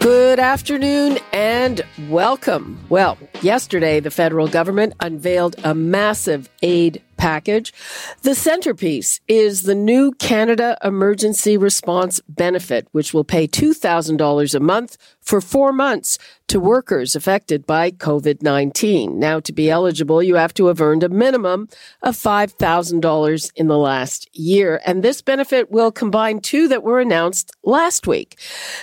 Good afternoon and welcome. Well, yesterday the federal government unveiled a massive aid package. The centerpiece is the new Canada Emergency Response Benefit, which will pay $2,000 a month for four months to workers affected by COVID 19. Now, to be eligible, you have to have earned a minimum of $5,000 in the last year. And this benefit will combine two that were announced last week.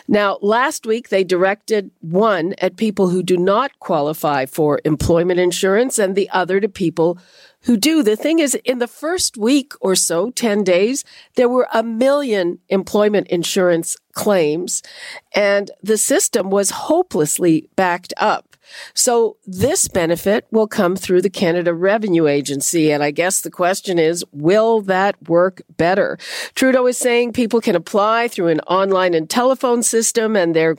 Now, last week they directed one at people who do not qualify for employment insurance and the other to people who do. The thing is, in the first week or so, 10 days, there were a million employment insurance claims and the system was hopelessly backed up. So this benefit will come through the Canada Revenue Agency. And I guess the question is, will that work better? Trudeau is saying people can apply through an online and telephone system and they're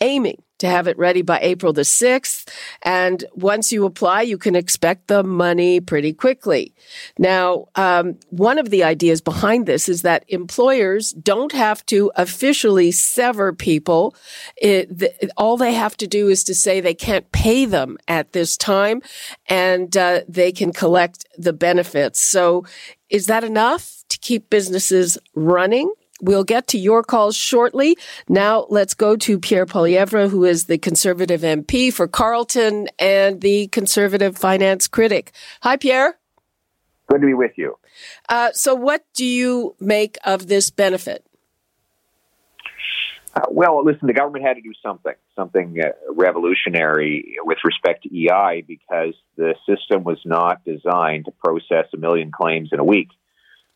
aiming to have it ready by April the 6th. And once you apply, you can expect the money pretty quickly. Now, um, one of the ideas behind this is that employers don't have to officially sever people. It, the, all they have to do is to say they can't pay them at this time and uh, they can collect the benefits. So is that enough to keep businesses running? We'll get to your calls shortly. Now let's go to Pierre Poilievre, who is the Conservative MP for Carleton and the Conservative finance critic. Hi, Pierre. Good to be with you. Uh, so, what do you make of this benefit? Uh, well, listen, the government had to do something, something uh, revolutionary with respect to EI because the system was not designed to process a million claims in a week.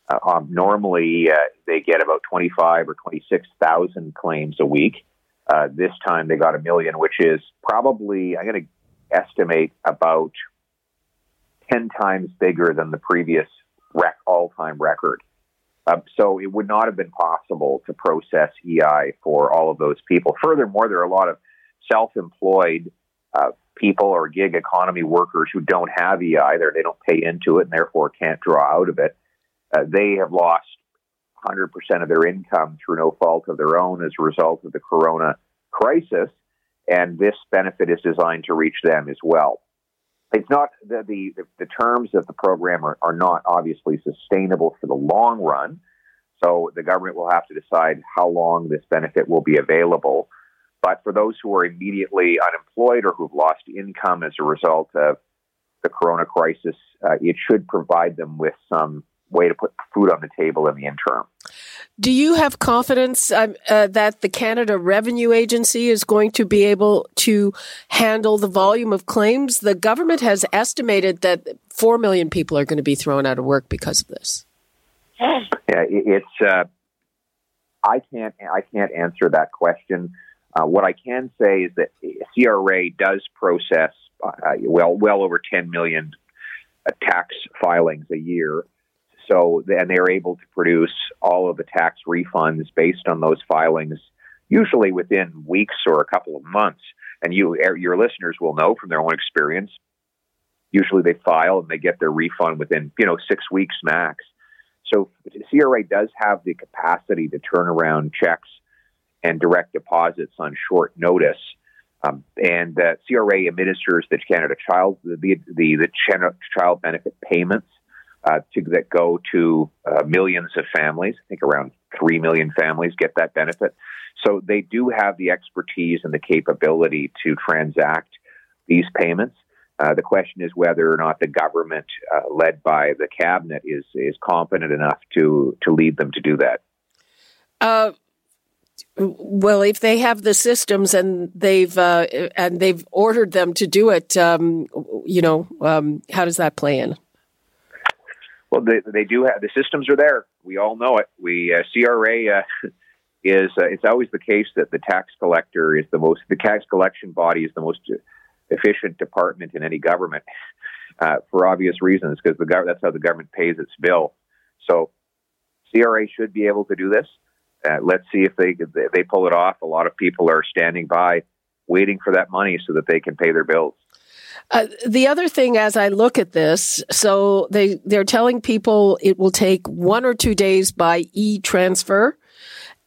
Uh, um, normally, uh, they get about 25 or 26,000 claims a week. Uh, this time they got a million, which is probably, I'm going to estimate about 10 times bigger than the previous rec- all time record. Uh, so it would not have been possible to process EI for all of those people. Furthermore, there are a lot of self employed uh, people or gig economy workers who don't have EI. They don't pay into it and therefore can't draw out of it. Uh, they have lost 100% of their income through no fault of their own as a result of the corona crisis, and this benefit is designed to reach them as well. It's not the, the, the terms of the program are, are not obviously sustainable for the long run. So the government will have to decide how long this benefit will be available. But for those who are immediately unemployed or who've lost income as a result of the corona crisis, uh, it should provide them with some way to put food on the table in the interim. Do you have confidence uh, uh, that the Canada Revenue Agency is going to be able to handle the volume of claims? The government has estimated that 4 million people are going to be thrown out of work because of this. Yeah, it's. Uh, I can't. I can't answer that question. Uh, what I can say is that CRA does process uh, well, well over 10 million uh, tax filings a year so, and they're able to produce all of the tax refunds based on those filings, usually within weeks or a couple of months. And you, er, your listeners will know from their own experience. Usually, they file and they get their refund within, you know, six weeks max. So, CRA does have the capacity to turn around checks and direct deposits on short notice. Um, and CRA administers the Canada Child the the, the Child Benefit payments uh, to, that go to uh, millions of families. I think around 3 million families get that benefit. So they do have the expertise and the capability to transact these payments. Uh, the question is whether or not the government, uh, led by the cabinet, is is competent enough to to lead them to do that. Uh, well, if they have the systems and they've uh, and they've ordered them to do it, um, you know, um, how does that play in? Well, they, they do have the systems are there. We all know it. We uh, CRA uh, is uh, it's always the case that the tax collector is the most the tax collection body is the most efficient department in any government uh, for obvious reasons because the that's how the government pays its bill. So CRA should be able to do this. Uh, let's see if they if they pull it off. A lot of people are standing by, waiting for that money so that they can pay their bills. Uh, the other thing, as I look at this, so they they're telling people it will take one or two days by e transfer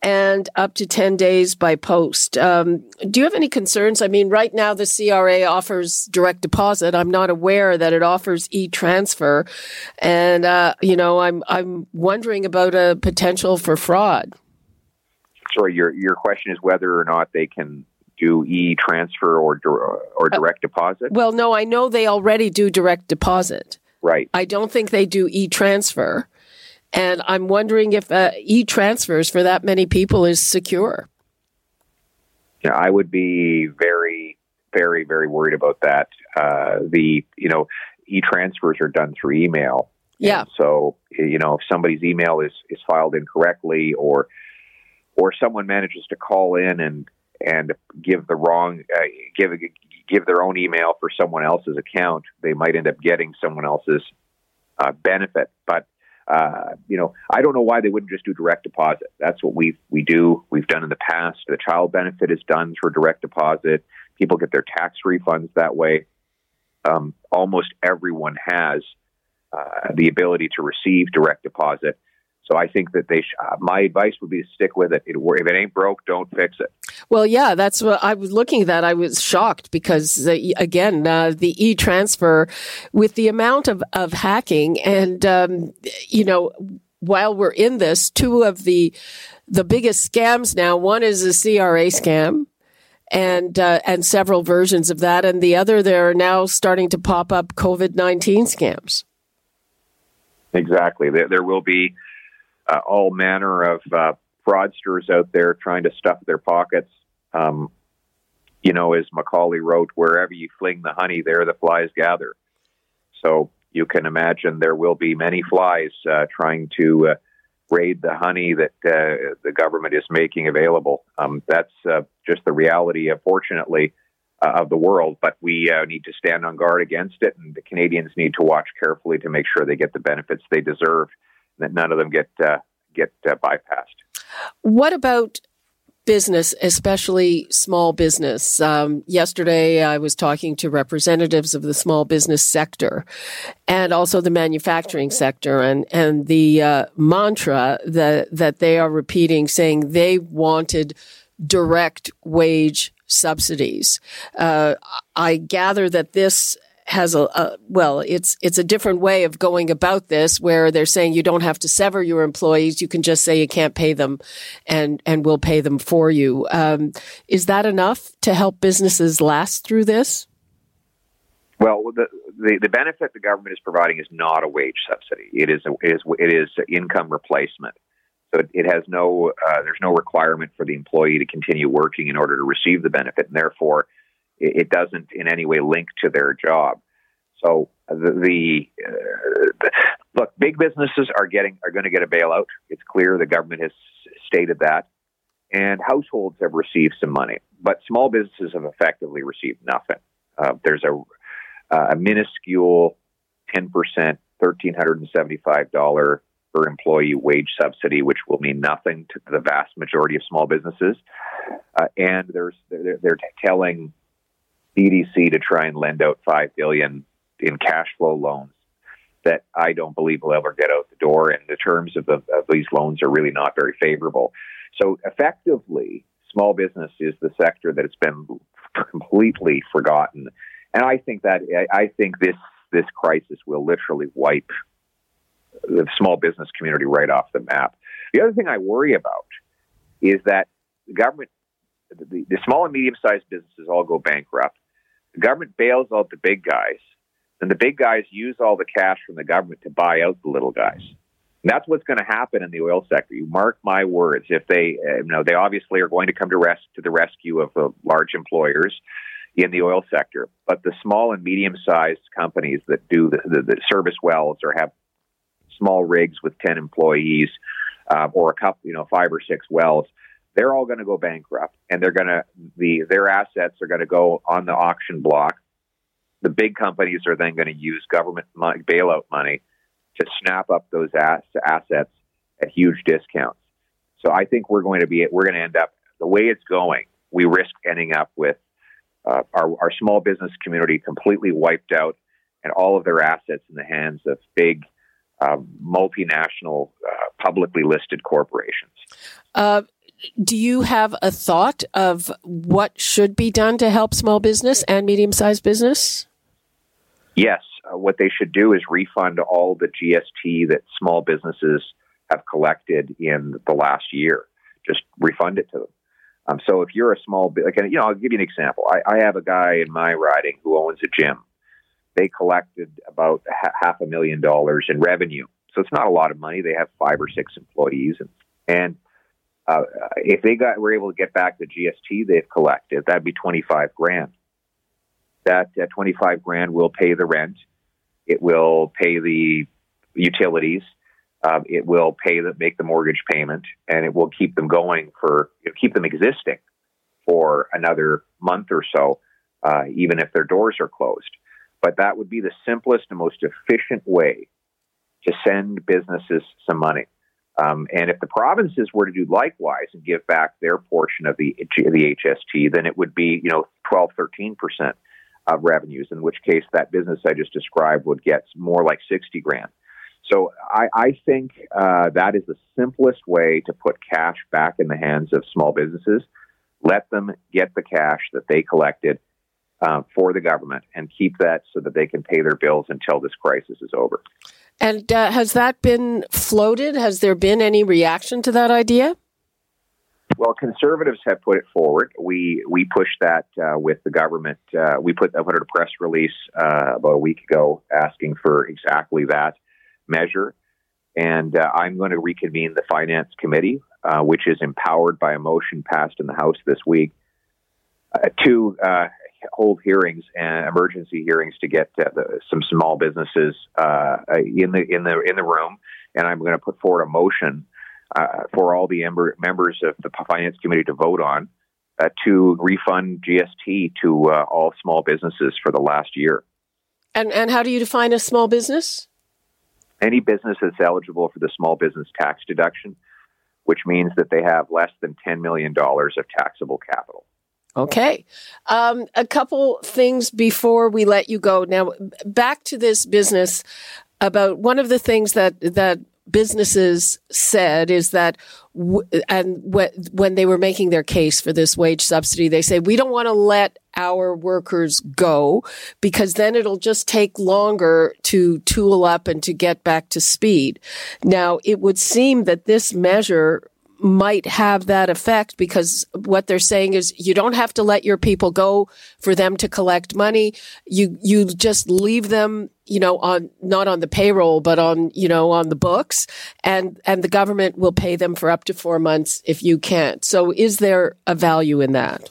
and up to 10 days by post. Um, do you have any concerns? I mean, right now the CRA offers direct deposit. I'm not aware that it offers e-transfer. And, uh, you know, I'm, I'm wondering about a potential for fraud. Sorry, your, your question is whether or not they can do e-transfer or, or direct deposit? well, no, I know they already do direct deposit. Right. I don't think they do e-transfer. And I'm wondering if uh, e transfers for that many people is secure. Yeah, I would be very, very, very worried about that. Uh, the you know e transfers are done through email. Yeah. And so you know if somebody's email is is filed incorrectly or or someone manages to call in and and give the wrong uh, give give their own email for someone else's account, they might end up getting someone else's uh, benefit. But uh, you know, I don't know why they wouldn't just do direct deposit. That's what we we do. We've done in the past. The child benefit is done through direct deposit. People get their tax refunds that way. Um, almost everyone has uh, the ability to receive direct deposit. So I think that they. Sh- uh, my advice would be to stick with it. it. If it ain't broke, don't fix it. Well, yeah, that's what I was looking at. That I was shocked because uh, again, uh, the e transfer with the amount of of hacking, and um, you know, while we're in this, two of the the biggest scams now. One is a CRA scam. And uh, and several versions of that, and the other, there are now starting to pop up COVID nineteen scams. Exactly, there, there will be uh, all manner of uh, fraudsters out there trying to stuff their pockets. Um, you know, as Macaulay wrote, wherever you fling the honey, there the flies gather. So you can imagine there will be many flies uh, trying to uh, raid the honey that uh, the government is making available. Um, that's uh, just the reality, unfortunately, of the world. But we need to stand on guard against it, and the Canadians need to watch carefully to make sure they get the benefits they deserve and that none of them get uh, get uh, bypassed. What about business, especially small business? Um, yesterday, I was talking to representatives of the small business sector and also the manufacturing sector, and and the uh, mantra that that they are repeating, saying they wanted direct wage subsidies. Uh, I gather that this has a, a, well, it's it's a different way of going about this, where they're saying you don't have to sever your employees; you can just say you can't pay them, and and we'll pay them for you. Um, is that enough to help businesses last through this? Well, the, the, the benefit the government is providing is not a wage subsidy. It is a, it is it is income replacement. So it, has no uh, there's no requirement for the employee to continue working in order to receive the benefit, and therefore it doesn't in any way link to their job. So the, the uh, look, big businesses are getting are going to get a bailout. It's clear the government has stated that, and households have received some money, but small businesses have effectively received nothing. Uh, there's a a minuscule ten percent, thirteen hundred and seventy five dollar per employee wage subsidy, which will mean nothing to the vast majority of small businesses. Uh, and there's they're, they're telling CDC to try and lend out five billion in cash flow loans that I don't believe will ever get out the door. And the terms of, the, of these loans are really not very favorable. So effectively, small business is the sector that has been completely forgotten. And I think that I think this this crisis will literally wipe the small business community right off the map. The other thing I worry about is that the government, the, the small and medium sized businesses all go bankrupt. The government bails out the big guys, and the big guys use all the cash from the government to buy out the little guys. And that's what's going to happen in the oil sector. You mark my words. If they, uh, you know, they obviously are going to come to rest to the rescue of the large employers in the oil sector, but the small and medium-sized companies that do the, the, the service wells or have small rigs with ten employees uh, or a couple, you know, five or six wells, they're all going to go bankrupt, and they're going to the their assets are going to go on the auction block. The big companies are then going to use government money, bailout money to snap up those ass, assets at huge discounts. So I think we're going to be we're going to end up the way it's going. We risk ending up with uh, our, our small business community completely wiped out and all of their assets in the hands of big uh, multinational uh, publicly listed corporations. Uh, do you have a thought of what should be done to help small business and medium sized business? Yes. Uh, what they should do is refund all the GST that small businesses have collected in the last year. Just refund it to them. Um, so if you're a small, like, you know, I'll give you an example. I, I have a guy in my riding who owns a gym. They collected about half a million dollars in revenue. So it's not a lot of money. They have five or six employees, and, and uh, if they got were able to get back the GST they've collected, that'd be twenty five grand. That uh, twenty five grand will pay the rent. It will pay the utilities. Um, it will pay the make the mortgage payment, and it will keep them going for keep them existing for another month or so, uh, even if their doors are closed. But that would be the simplest and most efficient way to send businesses some money. Um, and if the provinces were to do likewise and give back their portion of the the HST, then it would be you know 12, 13 percent of revenues. In which case, that business I just described would get more like 60 grand. So I, I think uh, that is the simplest way to put cash back in the hands of small businesses. Let them get the cash that they collected uh, for the government and keep that so that they can pay their bills until this crisis is over. And uh, has that been floated? Has there been any reaction to that idea? Well, conservatives have put it forward. We we pushed that uh, with the government. Uh, we put put out a press release uh, about a week ago asking for exactly that measure. And uh, I'm going to reconvene the Finance Committee, uh, which is empowered by a motion passed in the House this week, to hold hearings and emergency hearings to get uh, the, some small businesses uh, in the in the in the room. And I'm going to put forward a motion for all the ember- members of the Finance Committee to vote on to refund GST to all small businesses for the last year. And and how do you define a small business? any business that's eligible for the small business tax deduction, which means that they have less than $10 million of taxable capital. Okay. Um, a couple things before we let you go. Now, back to this business about one of the things that, that businesses said is that, w- and when they were making their case for this wage subsidy, they say, we don't want to let our workers go because then it'll just take longer to tool up and to get back to speed. Now, it would seem that this measure might have that effect because what they're saying is you don't have to let your people go for them to collect money. You, you just leave them, you know, on, not on the payroll, but on, you know, on the books and, and the government will pay them for up to four months if you can't. So is there a value in that?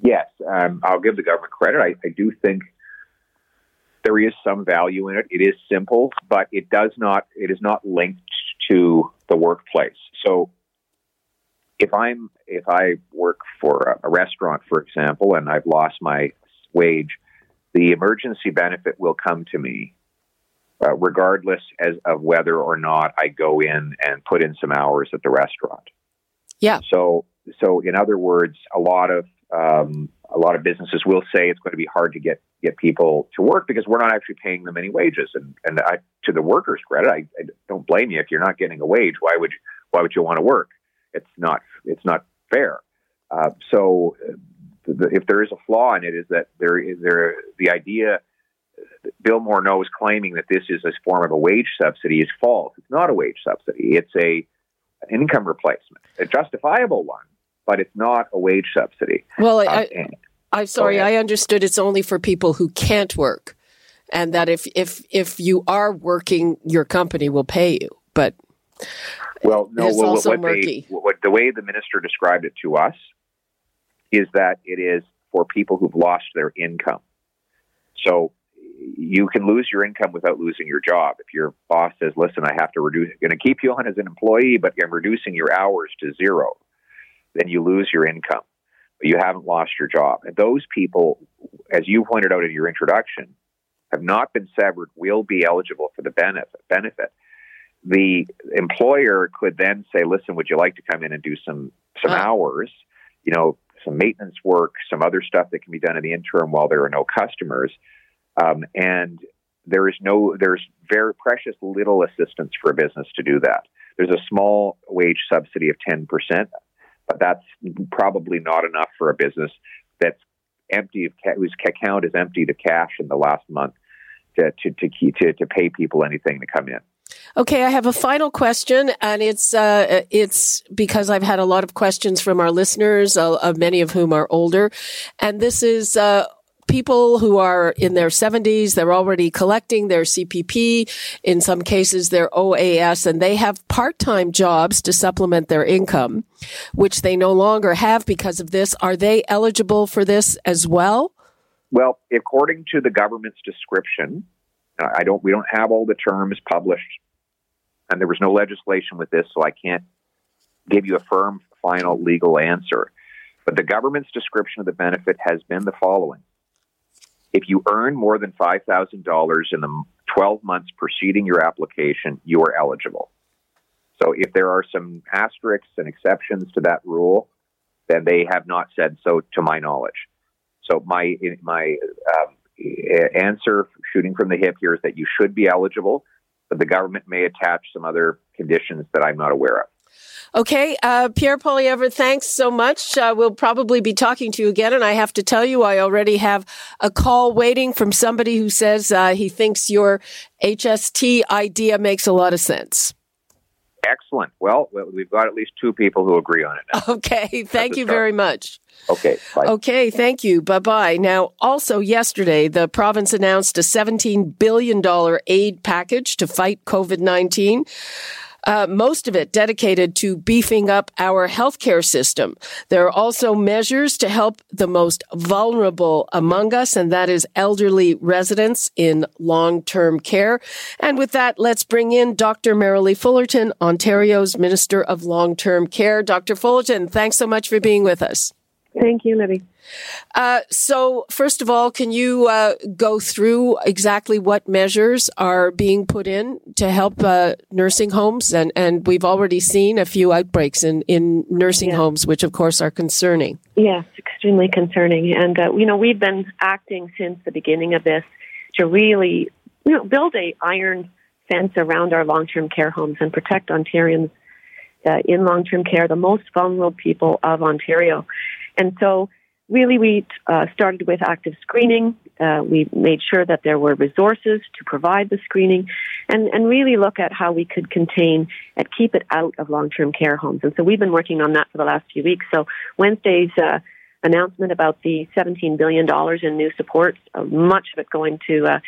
Yes. Um, I'll give the government credit. I, I do think there is some value in it. It is simple, but it does not, it is not linked to the workplace. So if I'm if I work for a, restaurant, for example, and I've lost my wage, the emergency benefit will come to me, uh, regardless as of whether or not I go in and put in some hours at the restaurant. Yeah. So so in other words, a lot of um, a lot of businesses will say it's going to be hard to get get people to work because we're not actually paying them any wages. And and I, to the workers' credit, I, I don't blame you if you're not getting a wage. Why would you, why would you want to work? It's not it's not fair. Uh, so, the, if there is a flaw in it, is that there is there the idea. Bill Morneau is claiming that this is a form of a wage subsidy is false. It's not a wage subsidy. It's a an income replacement, a justifiable one, but it's not a wage subsidy. Well, I, uh, I, am sorry, I understood it's only for people who can't work, and that if if if you are working, your company will pay you. But well, no. It's well, also what murky. They, what the way the minister described it to us is that it is for people who've lost their income. So you can lose your income without losing your job. If your boss says, "Listen, I have to reduce, going to keep you on as an employee, but I'm reducing your hours to zero," then you lose your income, but you haven't lost your job. And those people, as you pointed out in your introduction, have not been severed will be eligible for the benefit. benefit. The employer could then say, "Listen, would you like to come in and do some some hours? You know, some maintenance work, some other stuff that can be done in the interim while there are no customers." Um, and there is no, there's very precious little assistance for a business to do that. There's a small wage subsidy of 10%, but that's probably not enough for a business that's empty of whose account is empty to cash in the last month to to to, to, to pay people anything to come in. Okay, I have a final question, and it's uh, it's because I've had a lot of questions from our listeners, uh, many of whom are older, and this is uh, people who are in their 70s, they're already collecting their CPP, in some cases their OAS, and they have part-time jobs to supplement their income, which they no longer have because of this. Are they eligible for this as well? Well, according to the government's description, I don't we don't have all the terms published and there was no legislation with this, so I can't give you a firm final legal answer. But the government's description of the benefit has been the following if you earn more than $5,000 in the 12 months preceding your application, you are eligible. So if there are some asterisks and exceptions to that rule, then they have not said so to my knowledge. So my my um, answer, shooting from the hip here, is that you should be eligible, but the government may attach some other conditions that I'm not aware of. Okay, uh, Pierre Poilievre, thanks so much. Uh, we'll probably be talking to you again, and I have to tell you, I already have a call waiting from somebody who says uh, he thinks your HST idea makes a lot of sense. Excellent. Well, we've got at least two people who agree on it. Now. Okay, thank you very much. Okay. Bye. Okay, thank you. Bye bye. Now, also yesterday, the province announced a $17 billion aid package to fight COVID 19 uh, most of it dedicated to beefing up our healthcare system. There are also measures to help the most vulnerable among us, and that is elderly residents in long-term care. And with that, let's bring in Dr. Merrilee Fullerton, Ontario's Minister of Long-Term Care. Dr. Fullerton, thanks so much for being with us. Thank you, Libby. Uh, so, first of all, can you uh, go through exactly what measures are being put in to help uh, nursing homes? And, and we've already seen a few outbreaks in, in nursing yeah. homes, which of course are concerning. Yes, extremely concerning. And, uh, you know, we've been acting since the beginning of this to really, you know, build a iron fence around our long-term care homes and protect Ontarians uh, in long-term care, the most vulnerable people of Ontario. And so, really, we uh, started with active screening. Uh, we made sure that there were resources to provide the screening, and and really look at how we could contain and keep it out of long-term care homes. And so, we've been working on that for the last few weeks. So, Wednesday's uh, announcement about the $17 billion in new support, uh, much of it going to uh,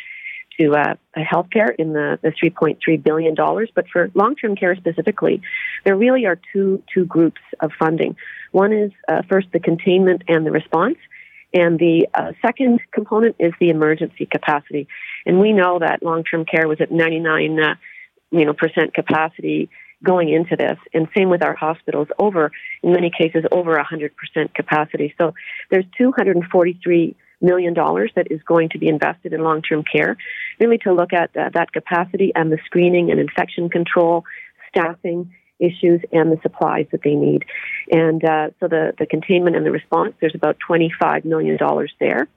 to uh, healthcare in the, the $3.3 billion. But for long-term care specifically, there really are two, two groups of funding. One is uh, first the containment and the response. And the uh, second component is the emergency capacity. And we know that long-term care was at 99, uh, you know, percent capacity going into this. And same with our hospitals, over, in many cases, over 100% capacity. So there's 243 million dollars that is going to be invested in long-term care, really to look at uh, that capacity and the screening and infection control, staffing issues, and the supplies that they need. And uh, so the, the containment and the response, there's about $25 million there.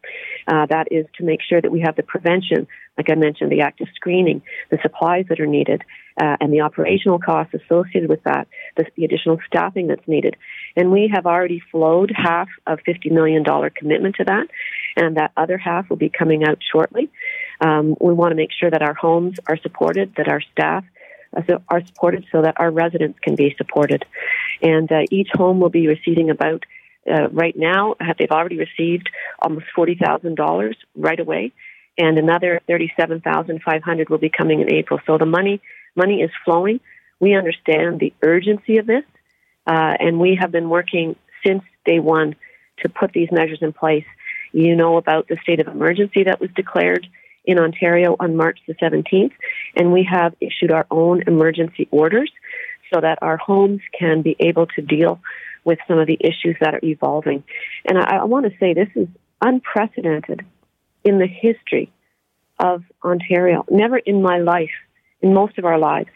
Uh, that is to make sure that we have the prevention, like I mentioned, the active screening, the supplies that are needed, uh, and the operational costs associated with that, the, the, additional staffing that's needed. And we have already flowed half of $50 million commitment to that, and that other half will be coming out shortly. Um, we want to make sure that our homes are supported, that our staff are supported so that our residents can be supported. And uh, each home will be receiving about, uh, right now, they've already received almost $40,000 right away, and another 37500 will be coming in April. So the money, money is flowing. We understand the urgency of this, uh, and we have been working since day one to put these measures in place. You know about the state of emergency that was declared in Ontario on March the 17th, and we have issued our own emergency orders so that our homes can be able to deal with some of the issues that are evolving. And I, I want to say this is unprecedented in the history of Ontario. Never in my life, in most of our lives,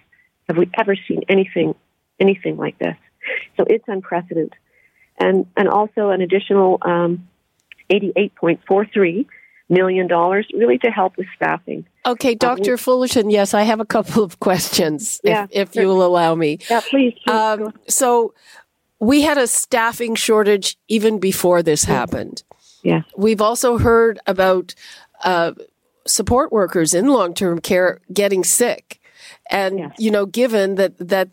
have we ever seen anything anything like this. So it's unprecedented. And and also an additional um, 88.43 million dollars really to help with staffing. Okay, Dr. Um, Fullerton, yes, I have a couple of questions yeah, if, if you will allow me. Yeah, please. please um, so we had a staffing shortage even before this happened. Yeah. We've also heard about uh, support workers in long-term care getting sick. And, yes. you know, given that, that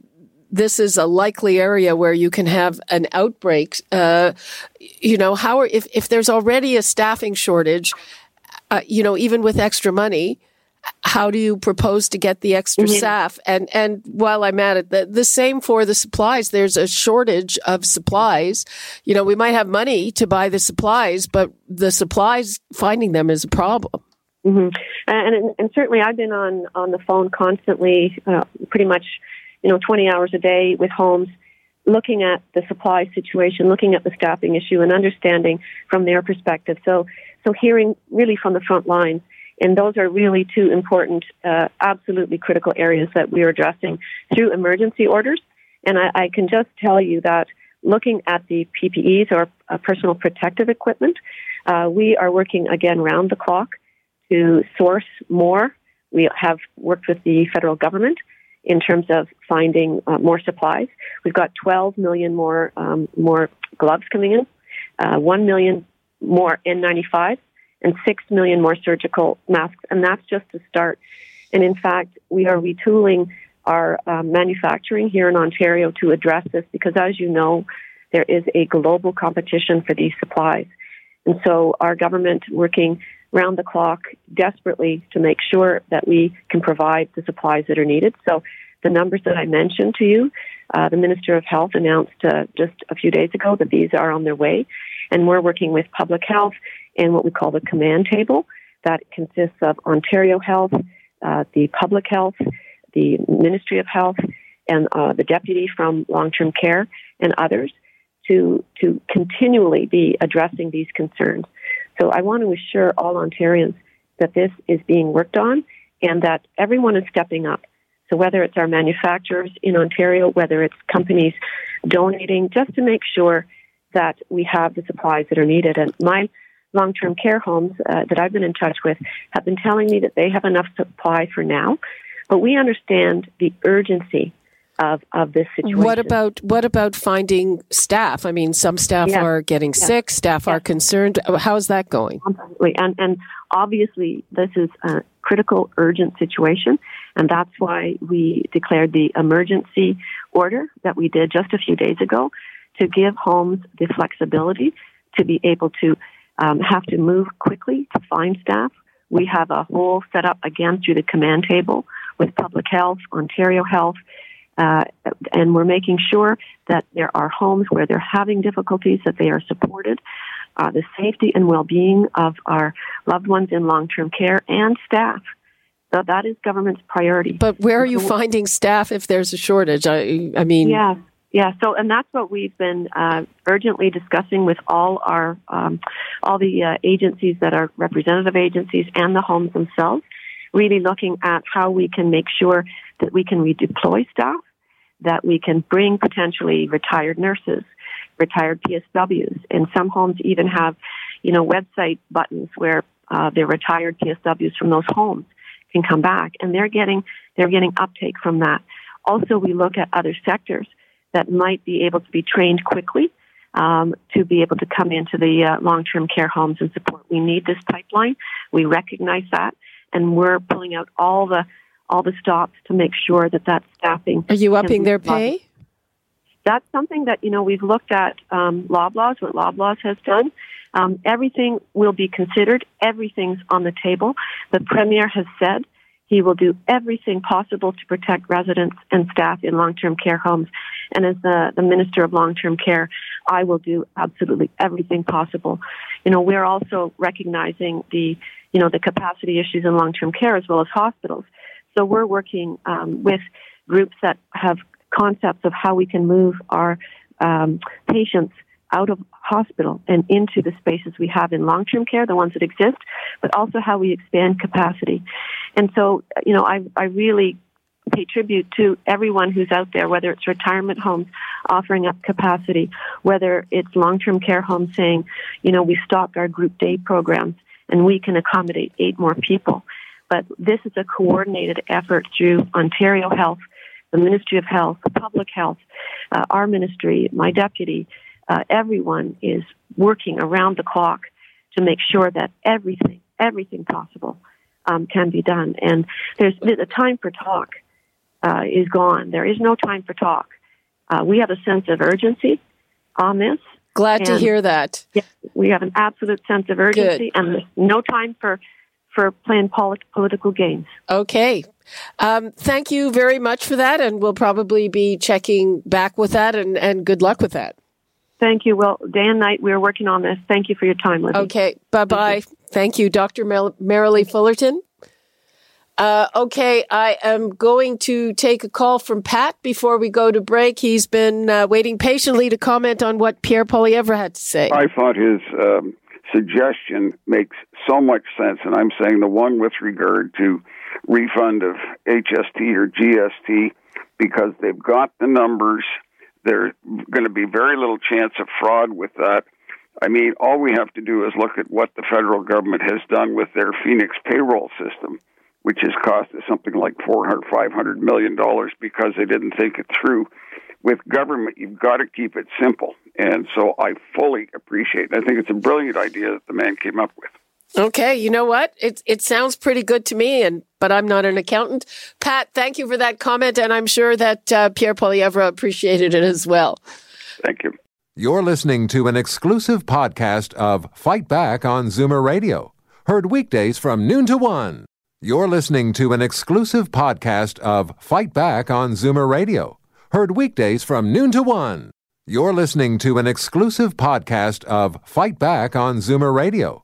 this is a likely area where you can have an outbreak, uh, you know, how, are, if, if there's already a staffing shortage, uh, you know, even with extra money, how do you propose to get the extra mm-hmm. staff? And and while I'm at it, the, the same for the supplies. There's a shortage of supplies. You know, we might have money to buy the supplies, but the supplies finding them is a problem. Mm-hmm. And, and certainly, I've been on on the phone constantly, uh, pretty much, you know, 20 hours a day with homes, looking at the supply situation, looking at the staffing issue, and understanding from their perspective. So, so hearing really from the front lines and those are really two important, uh, absolutely critical areas that we are addressing through emergency orders. And I, I can just tell you that looking at the PPEs or uh, personal protective equipment, uh, we are working again round the clock to source more. We have worked with the federal government in terms of finding uh, more supplies. We've got 12 million more um, more gloves coming in, uh, 1 million more N95s and 6 million more surgical masks. And that's just to start. And in fact, we are retooling our um, manufacturing here in Ontario to address this because, as you know, there is a global competition for these supplies. And so our government working round the clock desperately to make sure that we can provide the supplies that are needed. So the numbers that I mentioned to you, uh, the Minister of Health announced uh, just a few days ago that these are on their way. And we're working with public health and what we call the command table that consists of Ontario Health, uh, the Public Health, the Ministry of Health, and uh, the deputy from long-term care and others to to continually be addressing these concerns. So I want to assure all Ontarians that this is being worked on and that everyone is stepping up. So whether it's our manufacturers in Ontario, whether it's companies donating, just to make sure that we have the supplies that are needed. And my long term care homes uh, that I've been in touch with have been telling me that they have enough supply for now, but we understand the urgency of, of this situation. What about what about finding staff? I mean, some staff yeah. are getting yeah. sick, staff yeah. are concerned. How is that going? Absolutely, and and obviously this is a critical, urgent situation, and that's why we declared the emergency order that we did just a few days ago to give homes the flexibility to be able to um, have to move quickly to find staff. We have a whole setup again through the command table with public health, Ontario Health, uh, and we're making sure that there are homes where they're having difficulties that they are supported. Uh, the safety and well-being of our loved ones in long-term care and staff. So that is government's priority. But where are you finding staff if there's a shortage? I, I mean, yeah, yeah, so and that's what we've been uh, urgently discussing with all our um, all the uh, agencies that are representative agencies and the homes themselves. Really looking at how we can make sure that we can redeploy staff, that we can bring potentially retired nurses, retired PSWs, and some homes even have, you know, website buttons where uh, the retired PSWs from those homes can come back, and they're getting they're getting uptake from that. Also, we look at other sectors that might be able to be trained quickly um, to be able to come into the uh, long-term care homes and support. We need this pipeline. We recognize that, and we're pulling out all the all the stops to make sure that that staffing. Are you upping their pay? That's something that you know we've looked at um, Loblaws, what Loblaws has done. Um, everything will be considered. Everything's on the table. The premier has said he will do everything possible to protect residents and staff in long-term care homes. And as the, the Minister of Long-Term Care, I will do absolutely everything possible. You know, we're also recognizing the, you know, the capacity issues in long-term care as well as hospitals. So we're working um, with groups that have concepts of how we can move our um, patients out of hospital and into the spaces we have in long-term care, the ones that exist, but also how we expand capacity. And so, you know, I, I really pay tribute to everyone who's out there, whether it's retirement homes offering up capacity, whether it's long-term care homes saying, you know, we stopped our group day programs and we can accommodate eight more people. But this is a coordinated effort through Ontario Health, the Ministry of Health, Public Health, uh, our ministry, my deputy, uh, everyone is working around the clock to make sure that everything, everything possible um, can be done. And there's the time for talk uh, is gone. There is no time for talk. Uh, we have a sense of urgency on this. Glad to hear that. Yes, we have an absolute sense of urgency, Good. and no time for for playing polit- political games. Okay. Um, thank you very much for that, and we'll probably be checking back with that, and, and good luck with that. Thank you. Well, day and night we're working on this. Thank you for your time, Libby. Okay. Bye bye. Thank, Thank you, Dr. Mer- Merrilee Fullerton. Uh, okay, I am going to take a call from Pat before we go to break. He's been uh, waiting patiently to comment on what Pierre Poilievre had to say. I thought his um, suggestion makes so much sense, and I'm saying the one with regard to refund of HST or GST because they've got the numbers there's going to be very little chance of fraud with that. I mean, all we have to do is look at what the federal government has done with their Phoenix payroll system, which has cost us something like four hundred, five hundred million dollars because they didn't think it through. With government, you've got to keep it simple, and so I fully appreciate. It. I think it's a brilliant idea that the man came up with. Okay, you know what? It it sounds pretty good to me, and but I'm not an accountant. Pat, thank you for that comment, and I'm sure that uh, Pierre Poilievre appreciated it as well. Thank you. You're listening to an exclusive podcast of Fight Back on Zoomer Radio, heard weekdays from noon to one. You're listening to an exclusive podcast of Fight Back on Zoomer Radio, heard weekdays from noon to one. You're listening to an exclusive podcast of Fight Back on Zoomer Radio